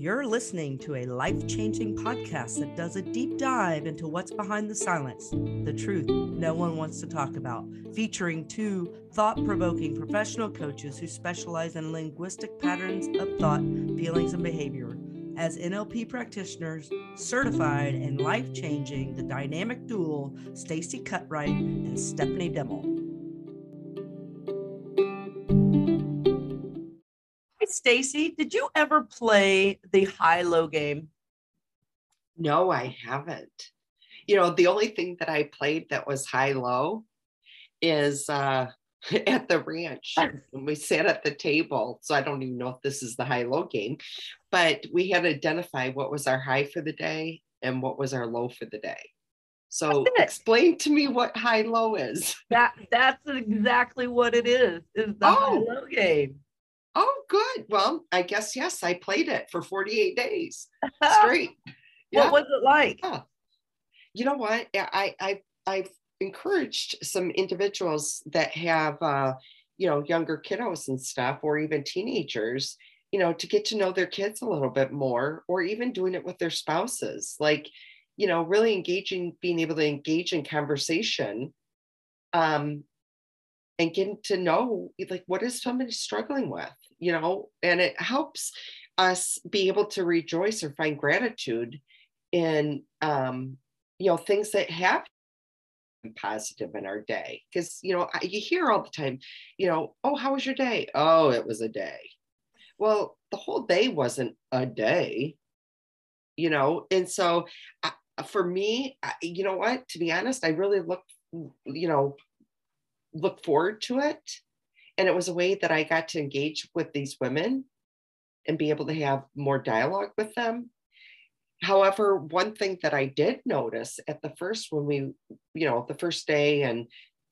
You're listening to a life changing podcast that does a deep dive into what's behind the silence, the truth no one wants to talk about, featuring two thought provoking professional coaches who specialize in linguistic patterns of thought, feelings, and behavior. As NLP practitioners, certified and life changing, the dynamic duo, Stacey Cutright and Stephanie Dimmel. Stacey, did you ever play the high low game? No, I haven't. You know, the only thing that I played that was high low is uh, at the ranch when we sat at the table. So I don't even know if this is the high low game, but we had to identify what was our high for the day and what was our low for the day. So explain to me what high low is. That that's exactly what it is. Is the oh. high low game. Oh, good. Well, I guess yes, I played it for 48 days straight. what was it like? Yeah. You know what? I I I've encouraged some individuals that have uh, you know, younger kiddos and stuff, or even teenagers, you know, to get to know their kids a little bit more, or even doing it with their spouses. Like, you know, really engaging, being able to engage in conversation um, and getting to know like what is somebody struggling with you know? And it helps us be able to rejoice or find gratitude in um you know things that have positive in our day. Because you know you hear all the time you know oh how was your day? Oh it was a day. Well the whole day wasn't a day you know? And so for me you know what? To be honest i really look you know look forward to it. And it was a way that I got to engage with these women and be able to have more dialogue with them. However, one thing that I did notice at the first, when we, you know, the first day and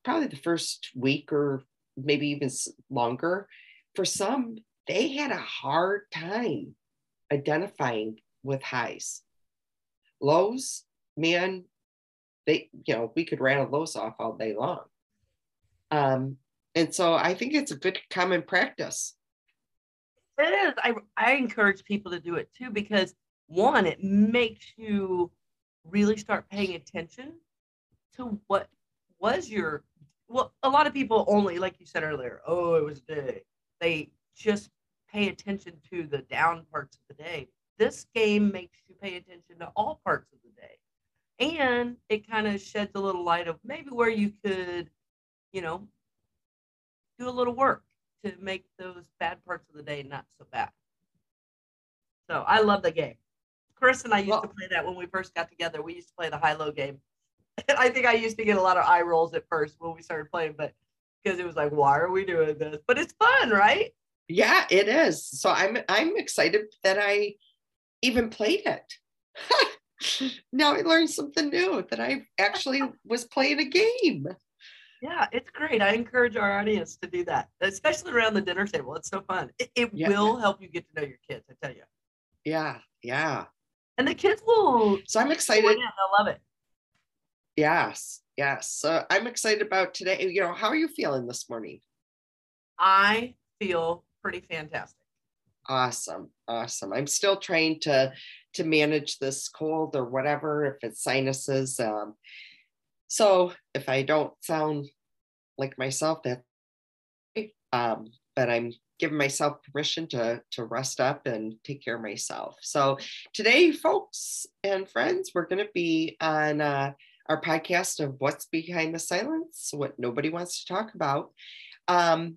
probably the first week or maybe even longer, for some, they had a hard time identifying with highs. Lows, man, they, you know, we could rattle those off all day long. Um, and so I think it's a good common practice. It is. I, I encourage people to do it too because one, it makes you really start paying attention to what was your well, a lot of people only, like you said earlier, oh, it was day. They just pay attention to the down parts of the day. This game makes you pay attention to all parts of the day. And it kind of sheds a little light of maybe where you could you know, do a little work to make those bad parts of the day not so bad. So I love the game. Chris and I used well, to play that when we first got together. We used to play the high low game. And I think I used to get a lot of eye rolls at first when we started playing, but because it was like, why are we doing this? But it's fun, right? Yeah, it is. So I'm I'm excited that I even played it. now I learned something new that I actually was playing a game. Yeah, it's great. I encourage our audience to do that, especially around the dinner table. It's so fun. It, it yeah. will help you get to know your kids, I tell you. Yeah, yeah. And the kids will. So I'm excited. They'll love it. Yes, yes. So I'm excited about today. You know, how are you feeling this morning? I feel pretty fantastic. Awesome, awesome. I'm still trying to to manage this cold or whatever, if it's sinuses. Um, so if I don't sound like myself, that um, but I'm giving myself permission to to rest up and take care of myself. So today, folks and friends, we're going to be on uh, our podcast of what's behind the silence, what nobody wants to talk about. Um,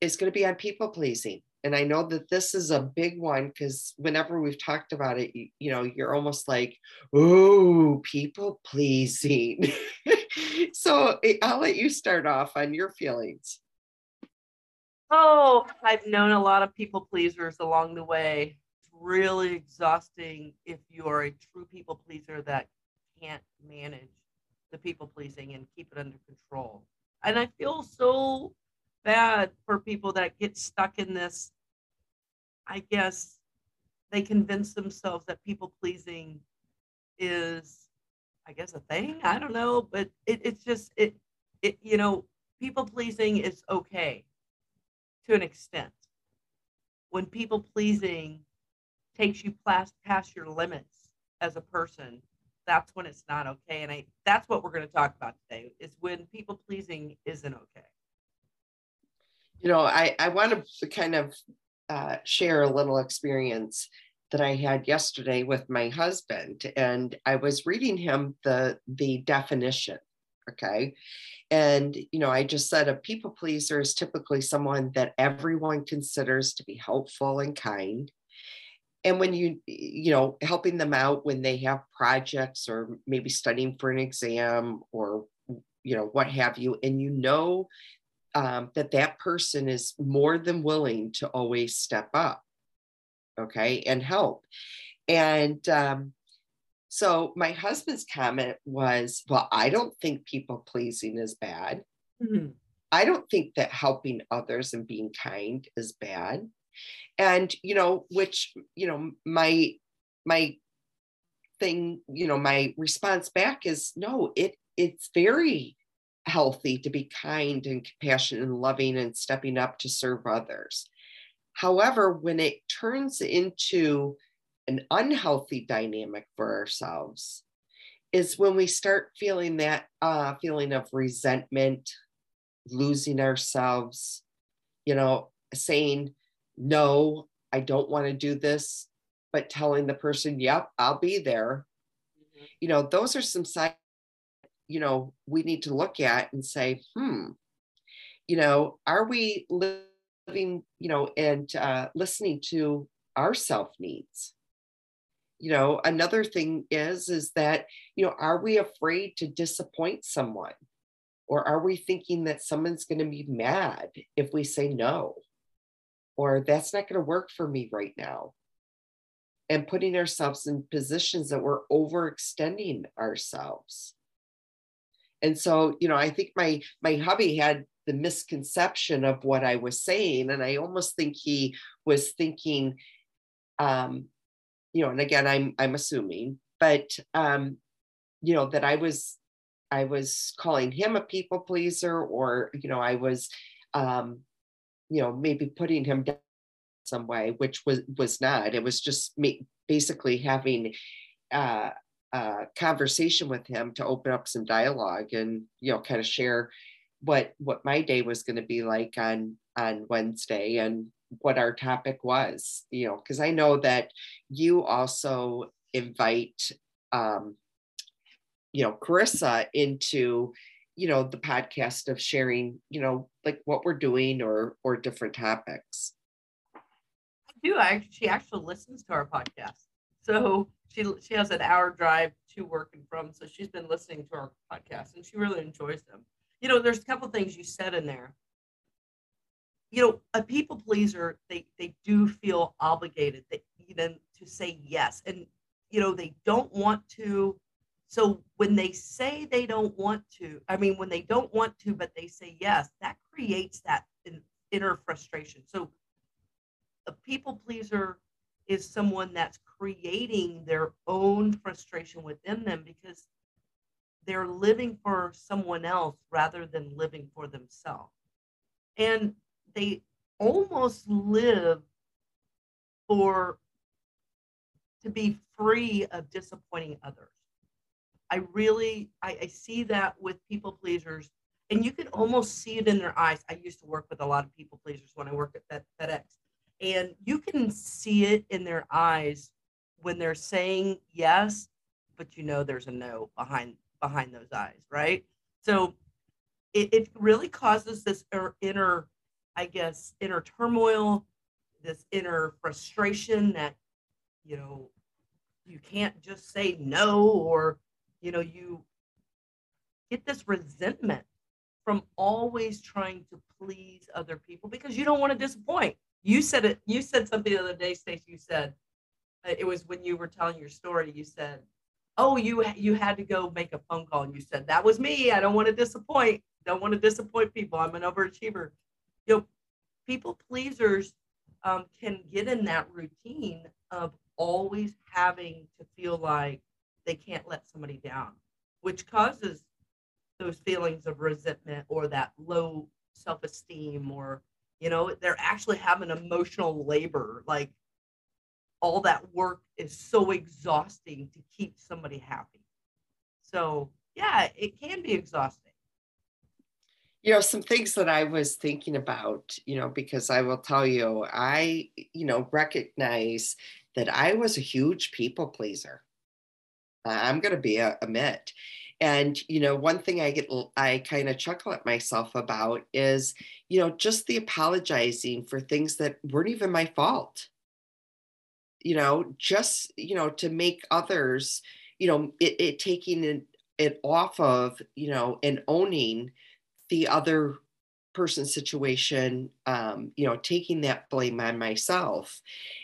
is going to be on people pleasing and i know that this is a big one because whenever we've talked about it you, you know you're almost like oh people pleasing. So eh, i'll let you start off on your feelings. Oh i've known a lot of people pleasers along the way. It's really exhausting if you are a true people pleaser that can't manage the people pleasing and keep it under control. And i feel so bad for people that get stuck in this I guess they convince themselves that people pleasing is, I guess, a thing. I don't know, but it, it's just it, it. You know, people pleasing is okay to an extent. When people pleasing takes you past past your limits as a person, that's when it's not okay. And I that's what we're going to talk about today is when people pleasing isn't okay. You know, I I want to kind of uh, share a little experience that I had yesterday with my husband, and I was reading him the the definition. Okay. And, you know, I just said a people pleaser is typically someone that everyone considers to be helpful and kind. And when you, you know, helping them out when they have projects or maybe studying for an exam or, you know, what have you, and you know um, that that person is more than willing to always step up, okay, and help. And um, so my husband's comment was, Well, I don't think people pleasing is bad. Mm-hmm. I don't think that helping others and being kind is bad. And, you know, which, you know, my, my thing, you know, my response back is no, it, it's very healthy to be kind and compassionate and loving and stepping up to serve others. However, when it turns into an unhealthy dynamic for ourselves is when we start feeling that uh, feeling of resentment, losing ourselves, you know, saying, no, I don't want to do this, but telling the person, yep, I'll be there. Mm-hmm. You know, those are some signs, you know, we need to look at and say, hmm, you know, are we living, you know, and uh, listening to our self needs? you know another thing is is that you know are we afraid to disappoint someone? Or are we thinking that someone's going to be mad if we say no? Or that's not going to work for me right now. And putting ourselves in positions that we're overextending ourselves and so you know i think my my hubby had the misconception of what i was saying and i almost think he was thinking um you know, and again, I'm I'm assuming, but um, you know, that I was I was calling him a people pleaser, or you know, I was um, you know, maybe putting him down some way, which was was not. It was just me basically having uh, a conversation with him to open up some dialogue and you know, kind of share what what my day was going to be like on on Wednesday and what our topic was, you know, because I know that you also invite, um, you know, Carissa into, you know, the podcast of sharing, you know, like what we're doing or or different topics. I do. I she actually listens to our podcast, so she she has an hour drive to work and from, so she's been listening to our podcast and she really enjoys them. You know, there's a couple things you said in there you know, a people pleaser, they they do feel obligated that know to say yes, and you know they don't want to. So when they say they don't want to, I mean, when they don't want to, but they say yes, that creates that inner frustration. So a people pleaser is someone that's creating their own frustration within them because they're living for someone else rather than living for themselves. And they almost live for to be free of disappointing others. I really I, I, see that with people pleasers, and you can almost see it in their eyes. I used to work with a lot of people pleasers when I worked at FedEx, and you can see it in their eyes when they're saying yes, but you know there's a no behind behind those eyes, right? So it, it really causes this er, inner I guess, inner turmoil, this inner frustration that, you know, you can't just say no, or, you know, you get this resentment from always trying to please other people because you don't want to disappoint. You said it, you said something the other day, Stacey. You said uh, it was when you were telling your story, you said, Oh, you you had to go make a phone call and you said that was me. I don't want to disappoint. Don't want to disappoint people. I'm an overachiever you know, people pleasers um, can get in that routine of always having to feel like they can't let somebody down, which causes those feelings of resentment or that low self esteem, or, you know, they're actually having emotional labor. Like all that work is so exhausting to keep somebody happy. So, yeah, it can be exhausting. You know, some things that I was thinking about, you know, because I will tell you, I, you know, recognize that I was a huge people pleaser. I'm going to be a admit. And, you know, one thing I get, I kind of chuckle at myself about is, you know, just the apologizing for things that weren't even my fault. You know, just, you know, to make others, you know, it, it taking it, it off of, you know, and owning the other person's situation, um, you know, taking that blame on myself.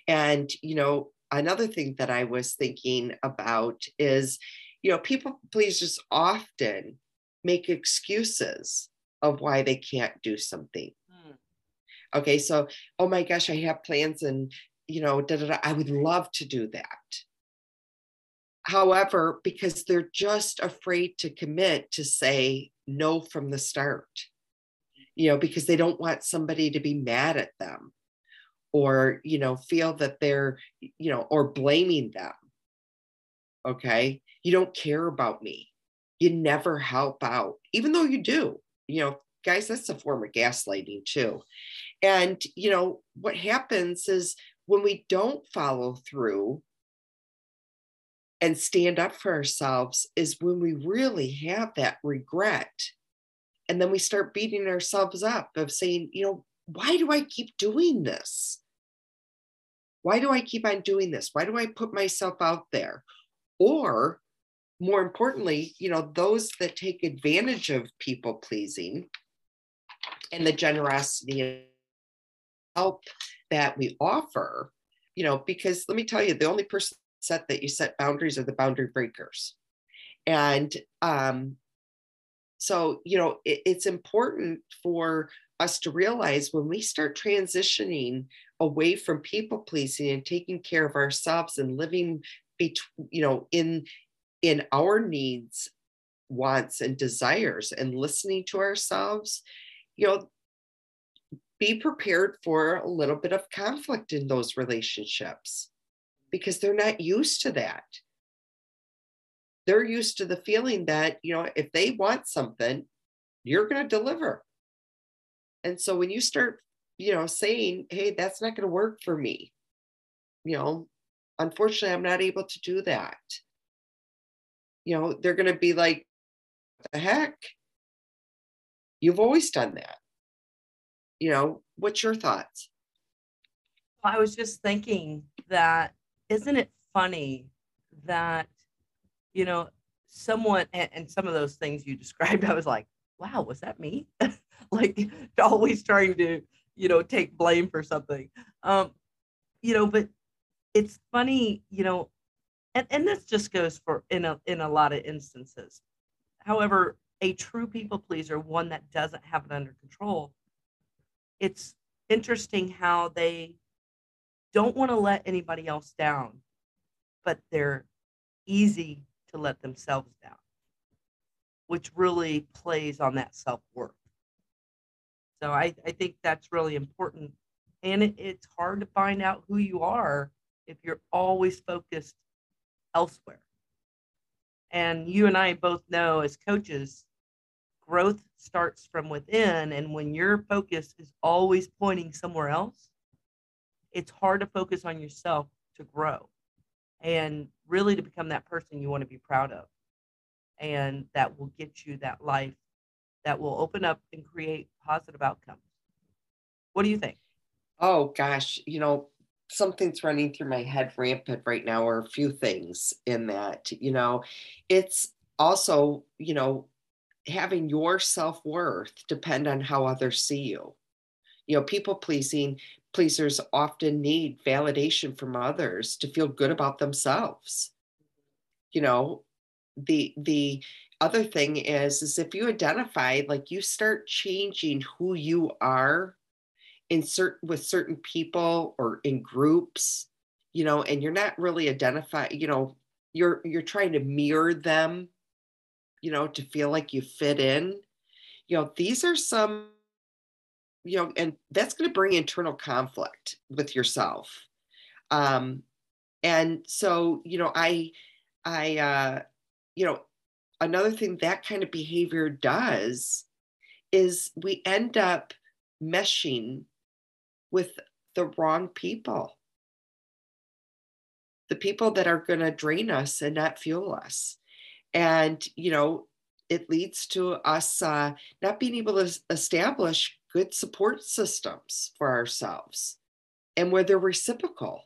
And, you know, another thing that I was thinking about is, you know, people pleasers often make excuses of why they can't do something. Hmm. Okay, so, oh my gosh, I have plans and, you know, da, da, da, I would love to do that. However, because they're just afraid to commit to say no from the start, you know, because they don't want somebody to be mad at them or, you know, feel that they're, you know, or blaming them. Okay you don't care about me. You never help out, even though you do. You know, guys, that's a form of gaslighting too. And, you know, what happens is when we don't follow through and stand up for ourselves, is when we really have that regret. And then we start beating ourselves up of saying, you know, why do I keep doing this? Why do I keep on doing this? Why do I put myself out there? Or more importantly, you know, those that take advantage of people pleasing and the generosity and help that we offer, you know, because let me tell you, the only person set that you set boundaries are the boundary breakers. And um, so, you know, it, it's important for us to realize when we start transitioning away from people pleasing and taking care of ourselves and living between, you know, in in our needs, wants, and desires and listening to ourselves, you know, be prepared for a little bit of conflict in those relationships because they're not used to that. They're used to the feeling that, you know, if they want something, you're going to deliver. And so when you start, you know, saying, hey, that's not going to work for me, you know, unfortunately, I'm not able to do that you know, they're going to be like, the heck? You've always done that. You know, what's your thoughts? I was just thinking that isn't it funny that, you know, someone and, and some of those things you described, I was like, wow, was that me? like always trying to, you know, take blame for something. Um, you know, but it's funny, you know, and, and this just goes for in a in a lot of instances. However a true people pleaser one that doesn't have it under control it's interesting how they don't want to let anybody else down but they're easy to let themselves down which really plays on that self-worth. So i, I think that's really important and it, it's hard to find out who you are if you're always focused elsewhere. And you and I both know as coaches, growth starts from within. And when your focus is always pointing somewhere else, it's hard to focus on yourself to grow and really to become that person you want to be proud of. And that will get you that life that will open up and create positive outcomes. What do you think? Oh, gosh. You know, something's running through my head rampant right now, or a few things in that. You know, it's also, you know, having your self worth depend on how others see you. You know, people pleasing pleasers often need validation from others to feel good about themselves. You know, the the other thing is is if you identify like you start changing who you are in certain with certain people or in groups you know and you're not really identifying you know you're you're trying to mirror them you know to feel like you fit in. You know these are some you know and that's going to bring internal conflict with yourself. Um and so you know i i uh you know another thing that kind of behavior does is we end up meshing with the wrong people. The people that are going to drain us and not fuel us. And you know it leads to us uh, not being able to establish good support systems for ourselves and where they're reciprocal.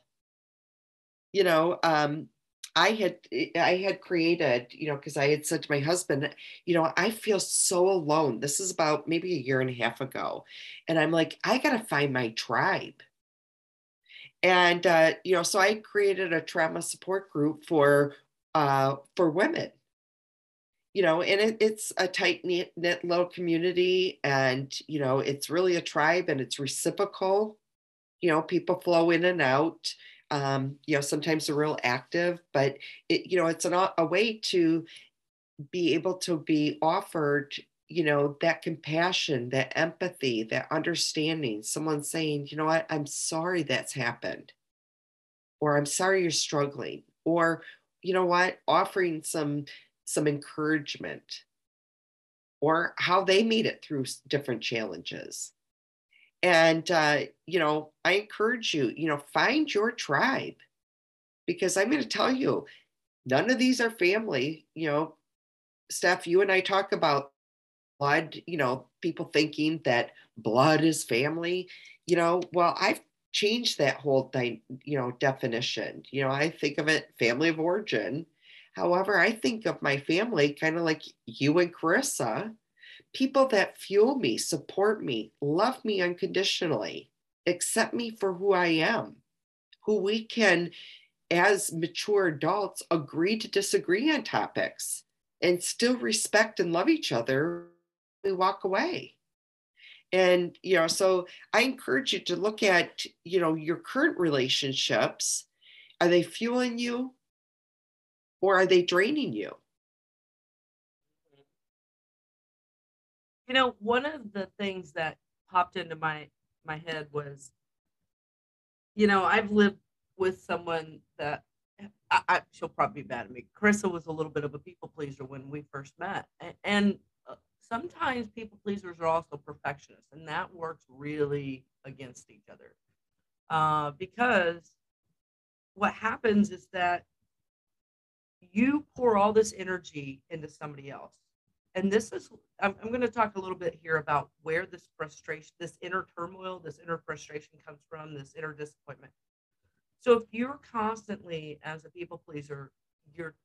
You know um, i had i had created you know because i had said to my husband you know i feel so alone. This is about maybe a year and a half ago and i'm like i gotta find my tribe. And uh, you know so i created a trauma support group for uh, for women. You know and it, it's a tight knit, knit little community and you know it's really a tribe and it's reciprocal. You know people flow in and out um, you know sometimes they're real active but it you know it's an, a way to be able to be offered you know that compassion that empathy that understanding. Someone saying you know what? I'm sorry that's happened or i'm sorry you're struggling or you know what? Offering some some encouragement or how they meet it through different challenges and uh, you know i encourage you you know find your tribe because i'm going to tell you none of these are family you know steph you and i talk about blood, you know, people thinking that blood is family, you know, well, I've changed that whole thing, you know, definition. You know, I think of it family of origin. However, I think of my family kind of like you and Carissa, people that fuel me, support me, love me unconditionally, accept me for who I am, who we can, as mature adults, agree to disagree on topics and still respect and love each other we walk away. And you know so i encourage you to look at you know your current relationships. Are they fueling you or are they draining you you know one of the things that popped into my my head was you know i've lived with someone that I, I, she'll probably be mad at me. Carissa was a little bit of a people pleaser when we first met, and, and sometimes people pleasers are also perfectionists, and that works really against each other. Uh, because what happens is that you pour all this energy into somebody else. And this is, I'm, I'm going to talk a little bit here about where this frustration, this inner turmoil, this inner frustration comes from, this inner disappointment. So if you're constantly, as a people pleaser, you're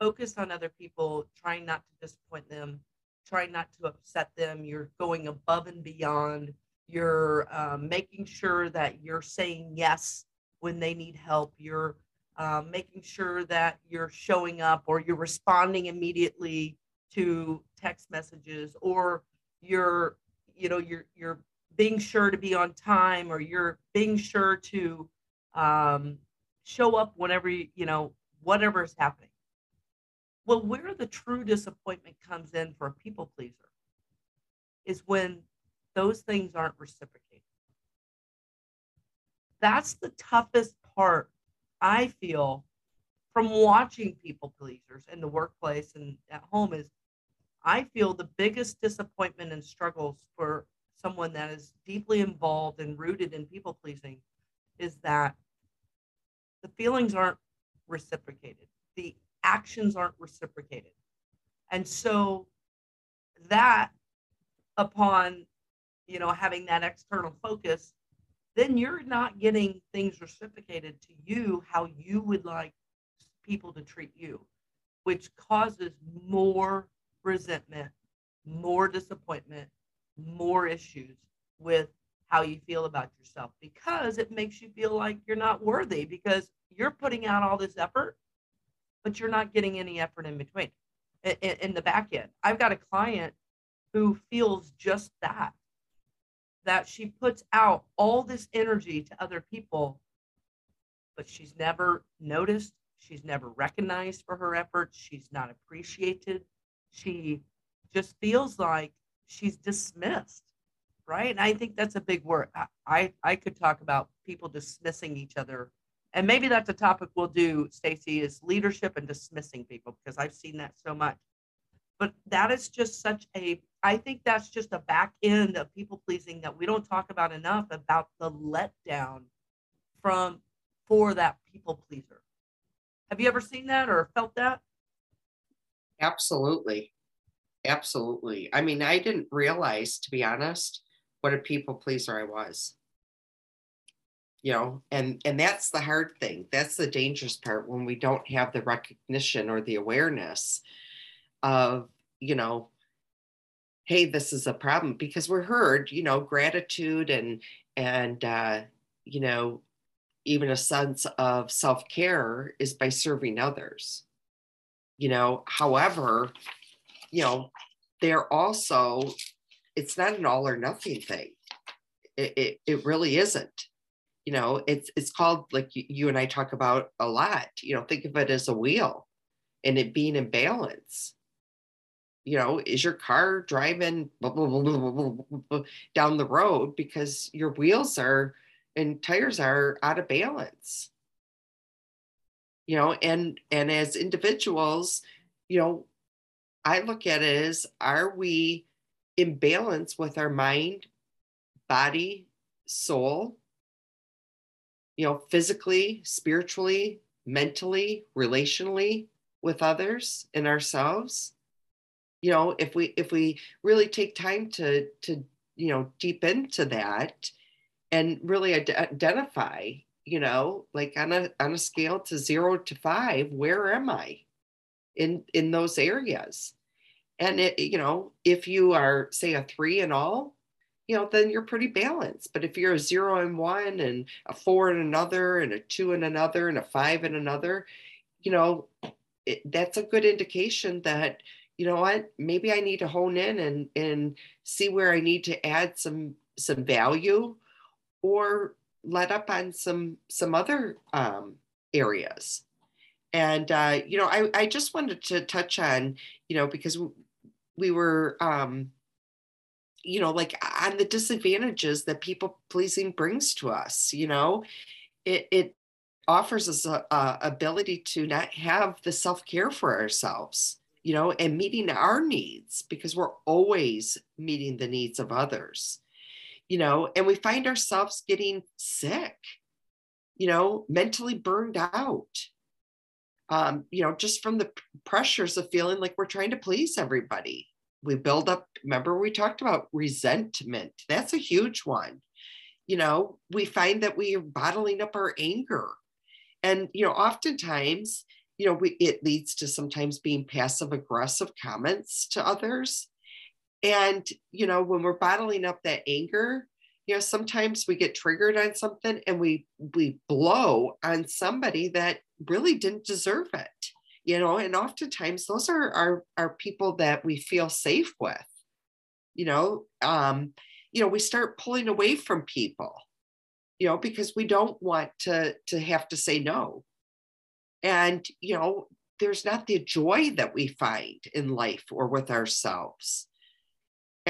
focused on other people, trying not to disappoint them, trying not to upset them. You're going above and beyond. You're um, making sure that you're saying yes when they need help. You're um, making sure that you're showing up or you're responding immediately to text messages or you're you know you're you're being sure to be on time or you're being sure to um, show up whenever you, you know whatever is happening well, where the true disappointment comes in for a people pleaser is when those things aren't reciprocated. That's the toughest part, I feel, from watching people pleasers in the workplace and at home is I feel the biggest disappointment and struggles for someone that is deeply involved and rooted in people pleasing is that the feelings aren't reciprocated. The actions aren't reciprocated. And so that upon you know having that external focus then you're not getting things reciprocated to you how you would like people to treat you which causes more resentment more disappointment more issues with how you feel about yourself because it makes you feel like you're not worthy because you're putting out all this effort but you're not getting any effort in between in, in the back end. I've got a client who feels just that that she puts out all this energy to other people but she's never noticed she's never recognized for her efforts she's not appreciated she just feels like she's dismissed right and i think that's a big word i i could talk about people dismissing each other and maybe that's a topic we'll do, Stacey, is leadership and dismissing people because I've seen that so much. But that is just such a, I think that's just a back end of people pleasing that we don't talk about enough about the letdown from for that people pleaser. Have you ever seen that or felt that? Absolutely. Absolutely. I mean, I didn't realize, to be honest, what a people pleaser I was you know and and that's the hard thing that's the dangerous part when we don't have the recognition or the awareness of you know hey this is a problem because we're heard you know gratitude and and uh you know even a sense of self-care is by serving others you know however you know they're also it's not an all or nothing thing. It, it, it really isn't. You know it's it's called like you and i talk about a lot you know think of it as a wheel and it being in balance. You know is your car driving blah, blah, blah, down the road because your wheels are and tires are out of balance you know and and as individuals you know i look at it as are we in balance with our mind body soul you know, physically, spiritually, mentally, relationally with others and ourselves. You know, if we if we really take time to to you know deep into that and really ad- identify, you know, like on a on a scale to zero to five, where am I in in those areas? And it, you know, if you are say a three in all, you know, then you're pretty balanced. But if you're a zero and one and a four and another and a two and another and a five and another, you know, it, that's a good indication that, you know what, maybe I need to hone in and, and see where I need to add some, some value or let up on some, some other um, areas. And, uh, you know, I, I just wanted to touch on, you know, because we were, um, you know like on the disadvantages that people pleasing brings to us you know it, it offers us a, a ability to not have the self-care for ourselves you know and meeting our needs because we're always meeting the needs of others you know and we find ourselves getting sick you know mentally burned out um, you know just from the pressures of feeling like we're trying to please everybody. We build up remember we talked about resentment that's a huge one. You know we find that we are bottling up our anger. And you know oftentimes you know we, it leads to sometimes being passive aggressive comments to others and you know when we're bottling up that anger you know sometimes we get triggered on something and we we blow on somebody that really didn't deserve it you know? And oftentimes those are are, are people that we feel safe with you know? Um you know we start pulling away from people you know because we don't want to to have to say no. And you know there's not the joy that we find in life or with ourselves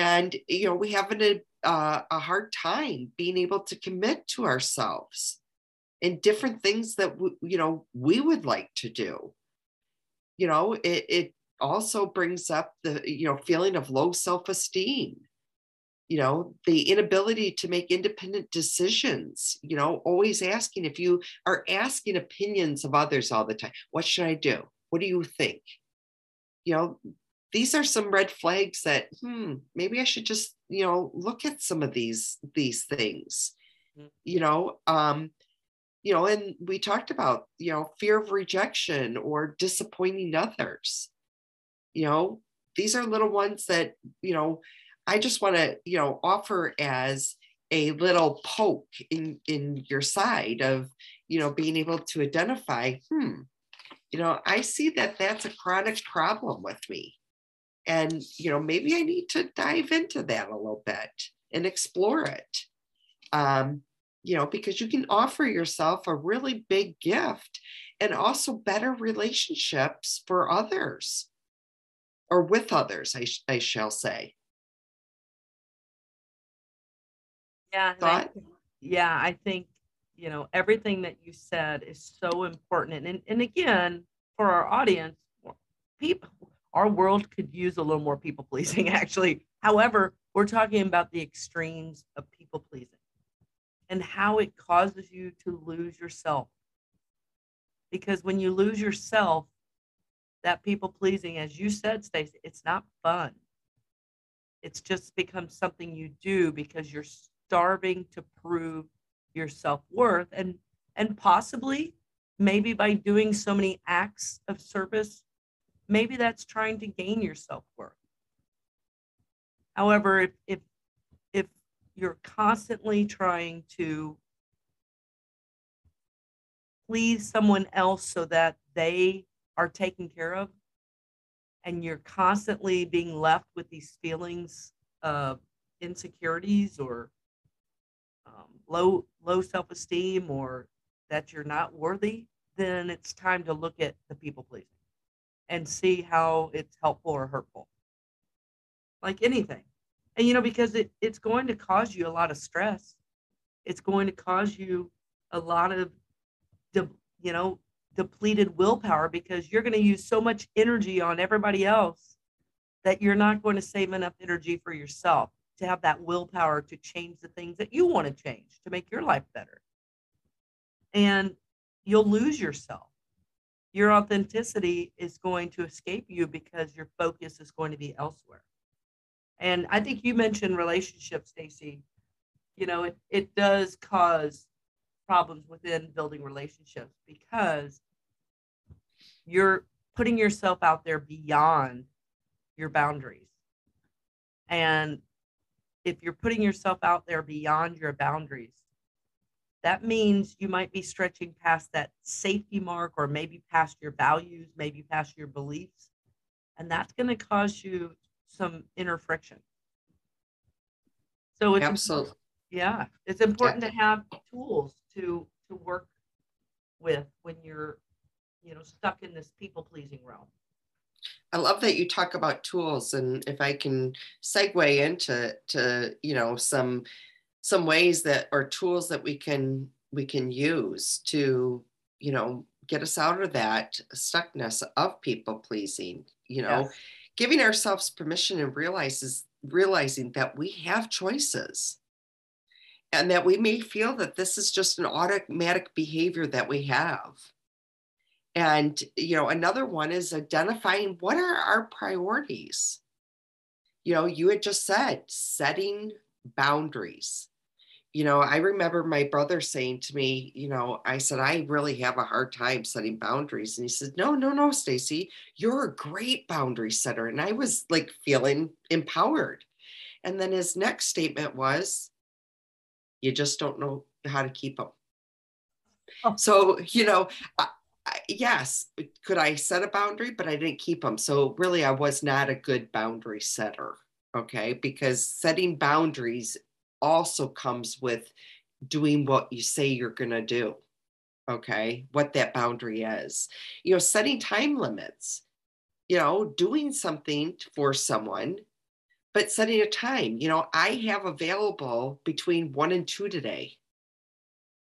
and you know we have an, uh, a hard time being able to commit to ourselves and different things that you know we would like to do. You know it, it also brings up the you know feeling of low self-esteem. You know the inability to make independent decisions you know always asking if you are asking opinions of others all the time what should i do? What do you think? You know these are some red flags that hmm maybe i should just you know look at some of these these things mm-hmm. you know um you know, and we talked about, you know, fear of rejection or disappointing others. You know, these are little ones that, you know, I just want to, you know, offer as a little poke in in your side of, you know, being able to identify, hmm, you know, I see that that's a chronic problem with me. And, you know, maybe I need to dive into that a little bit and explore it. Um, you know, because you can offer yourself a really big gift and also better relationships for others or with others, I, I shall say. Yeah. I, yeah. I think, you know, everything that you said is so important. And, and again, for our audience, people, our world could use a little more people pleasing, actually. However, we're talking about the extremes of people pleasing and how it causes you to lose yourself. Because when you lose yourself, that people pleasing, as you said, Stacey, it's not fun. It's just becomes something you do because you're starving to prove your self-worth and and possibly maybe by doing so many acts of service maybe that's trying to gain your self-worth. However if if if you're constantly trying to please someone else so that they are taken care of and you're constantly being left with these feelings of insecurities or um, low low self-esteem or that you're not worthy then it's time to look at the people pleasing and see how it's helpful or hurtful like anything and you know because it, it's going to cause you a lot of stress it's going to cause you a lot of de, you know depleted willpower because you're going to use so much energy on everybody else that you're not going to save enough energy for yourself to have that willpower to change the things that you want to change to make your life better. And you'll lose yourself. Your authenticity is going to escape you because your focus is going to be elsewhere. And I think you mentioned relationships, Stacey. You know, it, it does cause problems within building relationships because you're putting yourself out there beyond your boundaries. And if you're putting yourself out there beyond your boundaries, that means you might be stretching past that safety mark or maybe past your values, maybe past your beliefs. And that's going to cause you some inner friction. So it's absolutely yeah, it's important yeah. to have tools to to work with when you're you know stuck in this people pleasing realm. I love that you talk about tools, and if I can segue into to you know some some ways that or tools that we can we can use to you know get us out of that stuckness of people pleasing. You know, yes. giving ourselves permission and realizes realizing that we have choices and that we may feel that this is just an automatic behavior that we have and, you know, another one is identifying what are our priorities. You know, you had just said setting boundaries. You know, I remember my brother saying to me, you know, I said, I really have a hard time setting boundaries. And he said, No, no, no, Stacey, you're a great boundary setter. And I was like feeling empowered. And then his next statement was, You just don't know how to keep them. Oh. So, you know, yes, could I set a boundary, but I didn't keep them. So really, I was not a good boundary setter. Okay. Because setting boundaries also comes with doing what you say you're going to do. Okay. What that boundary is, you know, setting time limits, you know, doing something for someone, but setting a time. You know, I have available between one and two today,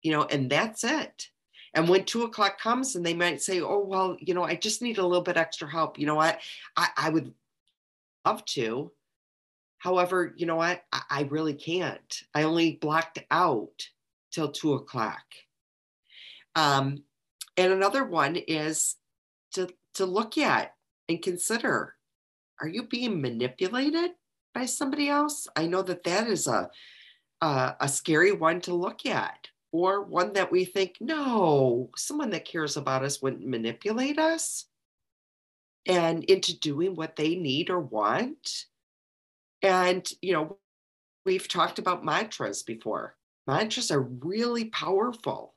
you know, and that's it and when two o'clock comes and they might say, oh, well, you know, I just need a little bit extra help. You know what? I, I would love to. However, you know what? I, I really can't. I only blocked out till two o'clock. Um, and another one is to, to look at and consider are you being manipulated by somebody else? I know that that is a, a, a scary one to look at or one that we think, no, someone that cares about us wouldn't manipulate us and into doing what they need or want. And, you know, we've talked about mantras before. Mantras are really powerful.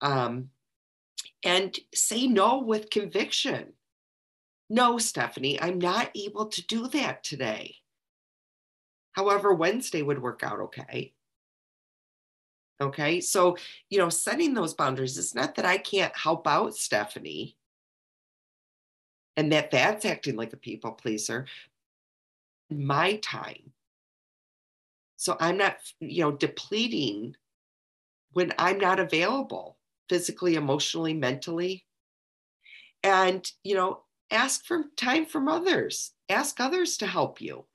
Um, and say no with conviction. No, Stephanie, I'm not able to do that today. However, Wednesday would work out okay. Okay. So, you know, setting those boundaries, it's not that I can't help out Stephanie and that that's acting like a people pleaser. My time. So I'm not, you know, depleting when I'm not available physically, emotionally, mentally. And, you know, ask for time from others, ask others to help you.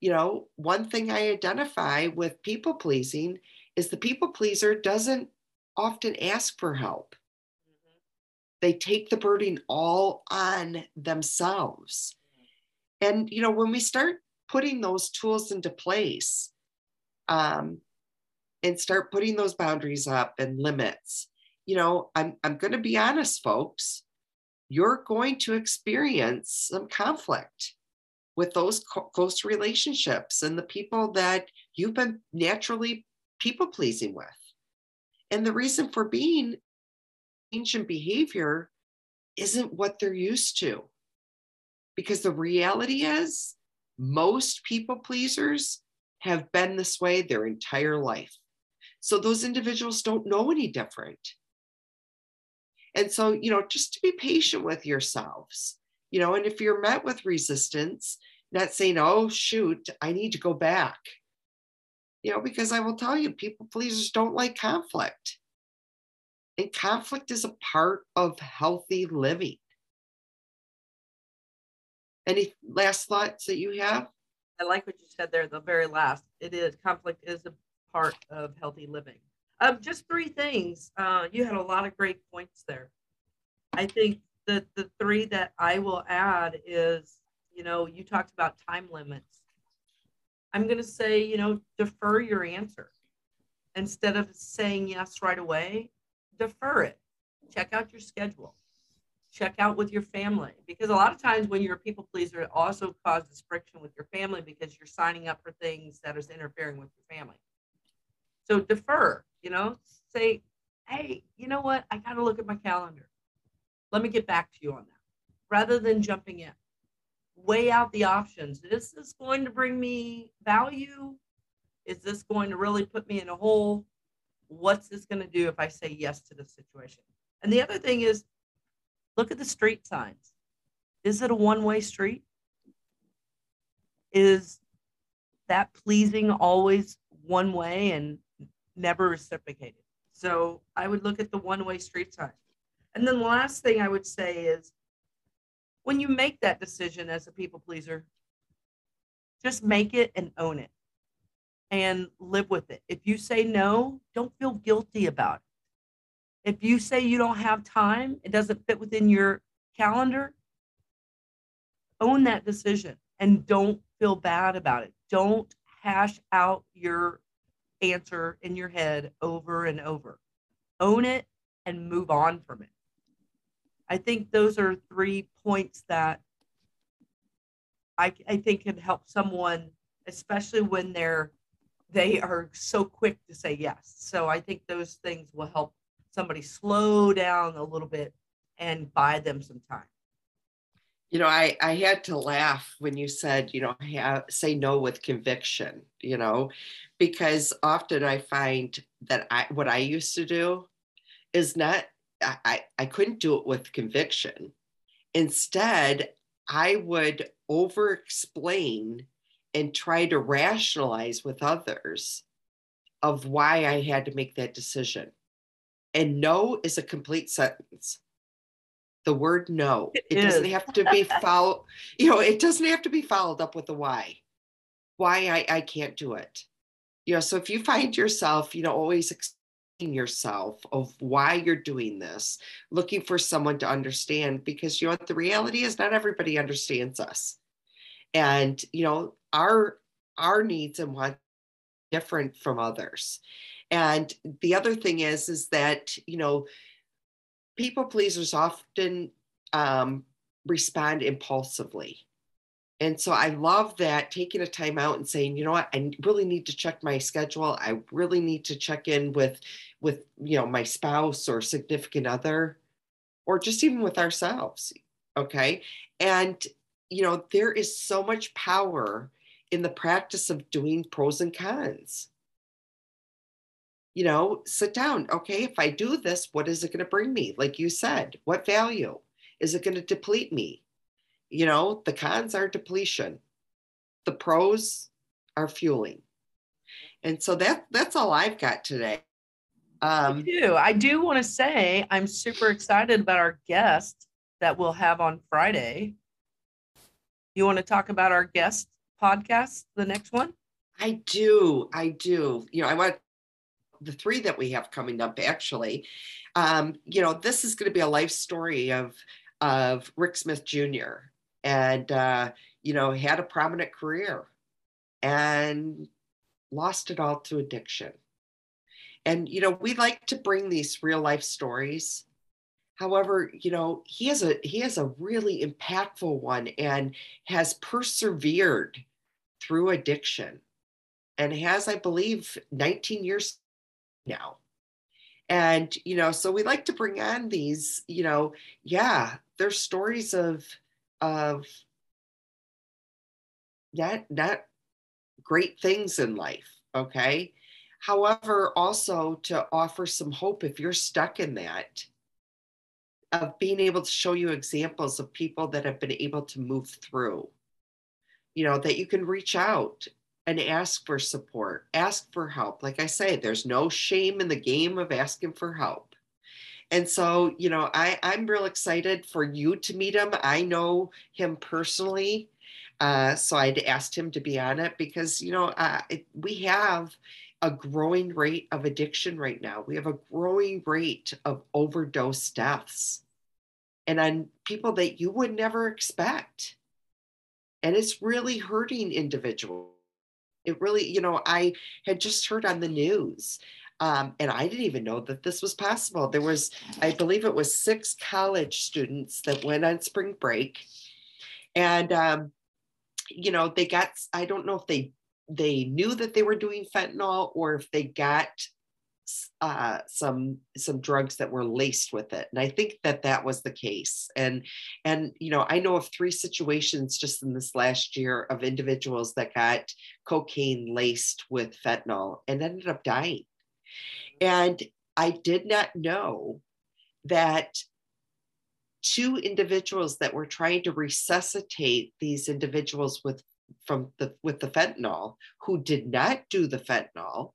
You know, one thing I identify with people pleasing is the people pleaser doesn't often ask for help. Mm-hmm. They take the burden all on themselves. And, you know, when we start putting those tools into place um, and start putting those boundaries up and limits, you know, I'm, I'm going to be honest, folks, you're going to experience some conflict with those close relationships and the people that you've been naturally people pleasing with. And the reason for being ancient behavior isn't what they're used to. Because the reality is, most people pleasers have been this way their entire life. So those individuals don't know any different. And so, you know, just to be patient with yourselves, you know, and if you're met with resistance, not saying, oh, shoot, I need to go back you know, because I will tell you, people pleasers don't like conflict. And conflict is a part of healthy living. Any last thoughts that you have? I like what you said there, the very last. It is conflict is a part of healthy living. Um, just three things. Uh, you had a lot of great points there. I think the the three that I will add is, you know, you talked about time limits. I'm going to say, you know, defer your answer. Instead of saying yes right away, defer it. Check out your schedule. Check out with your family. Because a lot of times when you're a people pleaser, it also causes friction with your family because you're signing up for things that is interfering with your family. So defer, you know, say, hey, you know what? I got to look at my calendar. Let me get back to you on that rather than jumping in weigh out the options. Is this going to bring me value? Is this going to really put me in a hole? What's this going to do if I say yes to the situation? And the other thing is look at the street signs. Is it a one way street? Is that pleasing always one way and never reciprocated? So I would look at the one way street sign. And then the last thing I would say is when you make that decision as a people pleaser, just make it and own it and live with it. If you say no, don't feel guilty about it. If you say you don't have time, it doesn't fit within your calendar, own that decision and don't feel bad about it. Don't hash out your answer in your head over and over. Own it and move on from it. I think those are three points that I, I think can help someone, especially when they're they are so quick to say yes. So I think those things will help somebody slow down a little bit and buy them some time. You know, I, I had to laugh when you said, you know, have, say no with conviction, you know, because often I find that I what I used to do is not I, I couldn't do it with conviction. Instead, I would over explain and try to rationalize with others of why I had to make that decision. And no is a complete sentence. The word no. It, it doesn't have to be followed, you know, it doesn't have to be followed up with a why. Why I, I can't do it. You know, so if you find yourself, you know, always explaining yourself of why you're doing this, looking for someone to understand because you know what the reality is not everybody understands us. And you know, our our needs and wants different from others. And the other thing is is that, you know, people pleasers often um, respond impulsively and so I love that taking a time out and saying, you know what, I really need to check my schedule. I really need to check in with with you know my spouse or significant other or just even with ourselves. Okay? And you know, there is so much power in the practice of doing pros and cons. You know, sit down. Okay, if I do this, what is it going to bring me? Like you said, what value? Is it going to deplete me? you know, the cons are depletion, the pros are fueling. And so that that's all I've got today. Um, Me too. I do want to say I'm super excited about our guest that we'll have on Friday. You want to talk about our guest podcast, the next one? I do. I do. You know, I want the three that we have coming up actually. Um, you know, this is going to be a life story of of Rick Smith Jr. and uh, you know, had a prominent career and lost it all to addiction. And you know, we like to bring these real life stories. However, you know, he has a he has a really impactful one and has persevered through addiction and has, I believe, 19 years now. And, you know, so we like to bring on these, you know, yeah, there's stories of, of not, not great things in life. Okay. However, also to offer some hope if you're stuck in that, of being able to show you examples of people that have been able to move through, you know, that you can reach out and ask for support, ask for help. Like I say, there's no shame in the game of asking for help. And so, you know, I, I'm real excited for you to meet him. I know him personally. Uh, so I'd asked him to be on it because, you know, uh, it, we have a growing rate of addiction right now. We have a growing rate of overdose deaths and on people that you would never expect. And it's really hurting individuals it really, you know, I had just heard on the news um, and I didn't even know that this was possible. There was, I believe it was six college students that went on spring break, and um, you know they got. I don't know if they they knew that they were doing fentanyl or if they got uh, some some drugs that were laced with it and i think that that was the case and and you know i know of three situations just in this last year of individuals that got cocaine laced with fentanyl and ended up dying and i did not know that two individuals that were trying to resuscitate these individuals with from the with the fentanyl who did not do the fentanyl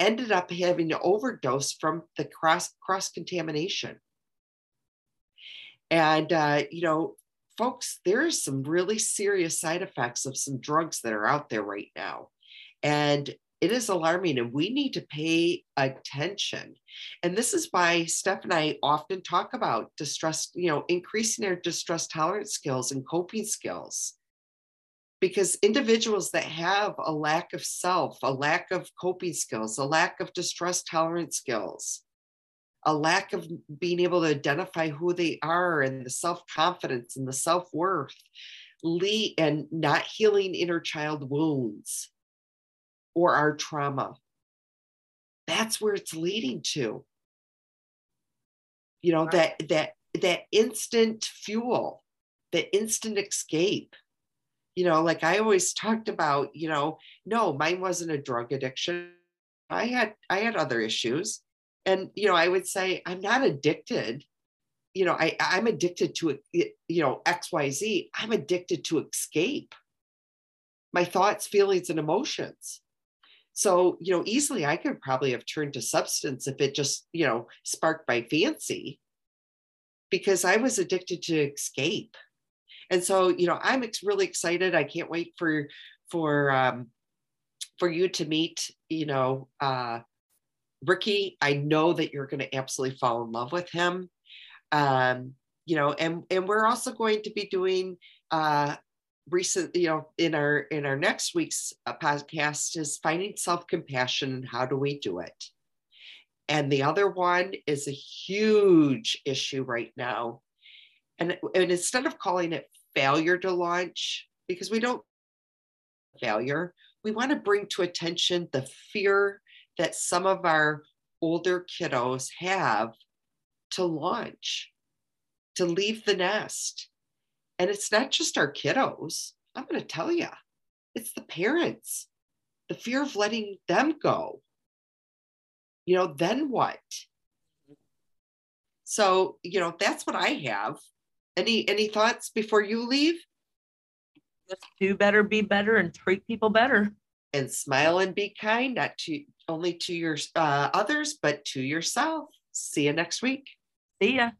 ended up having to overdose from the cross cross contamination. And uh, you know, folks, there's some really serious side effects of some drugs that are out there right now, and it is alarming, and we need to pay attention. And this is why Steph and I often talk about distress, you know, increasing our distress tolerance skills and coping skills because individuals that have a lack of self, a lack of coping skills, a lack of distress tolerance skills, a lack of being able to identify who they are and the self confidence and the self worth, and not healing inner child wounds or our trauma. That's where it's leading to. You know, that that that instant fuel, the instant escape you know like i always talked about you know no mine wasn't a drug addiction. I had i had other issues. And you know i would say i'm not addicted. You know i i'm addicted to you know xyz i'm addicted to escape. My thoughts feelings and emotions. So you know easily i could probably have turned to substance if it just you know sparked my fancy because i was addicted to escape and so you know i'm ex- really excited. I can't wait for for um for you to meet you know uh ricky. I know that you're going to absolutely fall in love with him. Um you know and and we're also going to be doing uh recent you know in our in our next week's uh, podcast is finding self-compassion and how do we do it. And the other one is a huge issue right now. And, and instead of calling it failure to launch, because we don't failure, we want to bring to attention the fear that some of our older kiddos have to launch, to leave the nest. And it's not just our kiddos. I'm going to tell you, it's the parents, the fear of letting them go. You know, then what? So, you know, that's what I have. Any any thoughts before you leave? Just do better, be better, and treat people better. and smile and be kind, not to only to your uh, others, but to yourself. See you next week. See ya.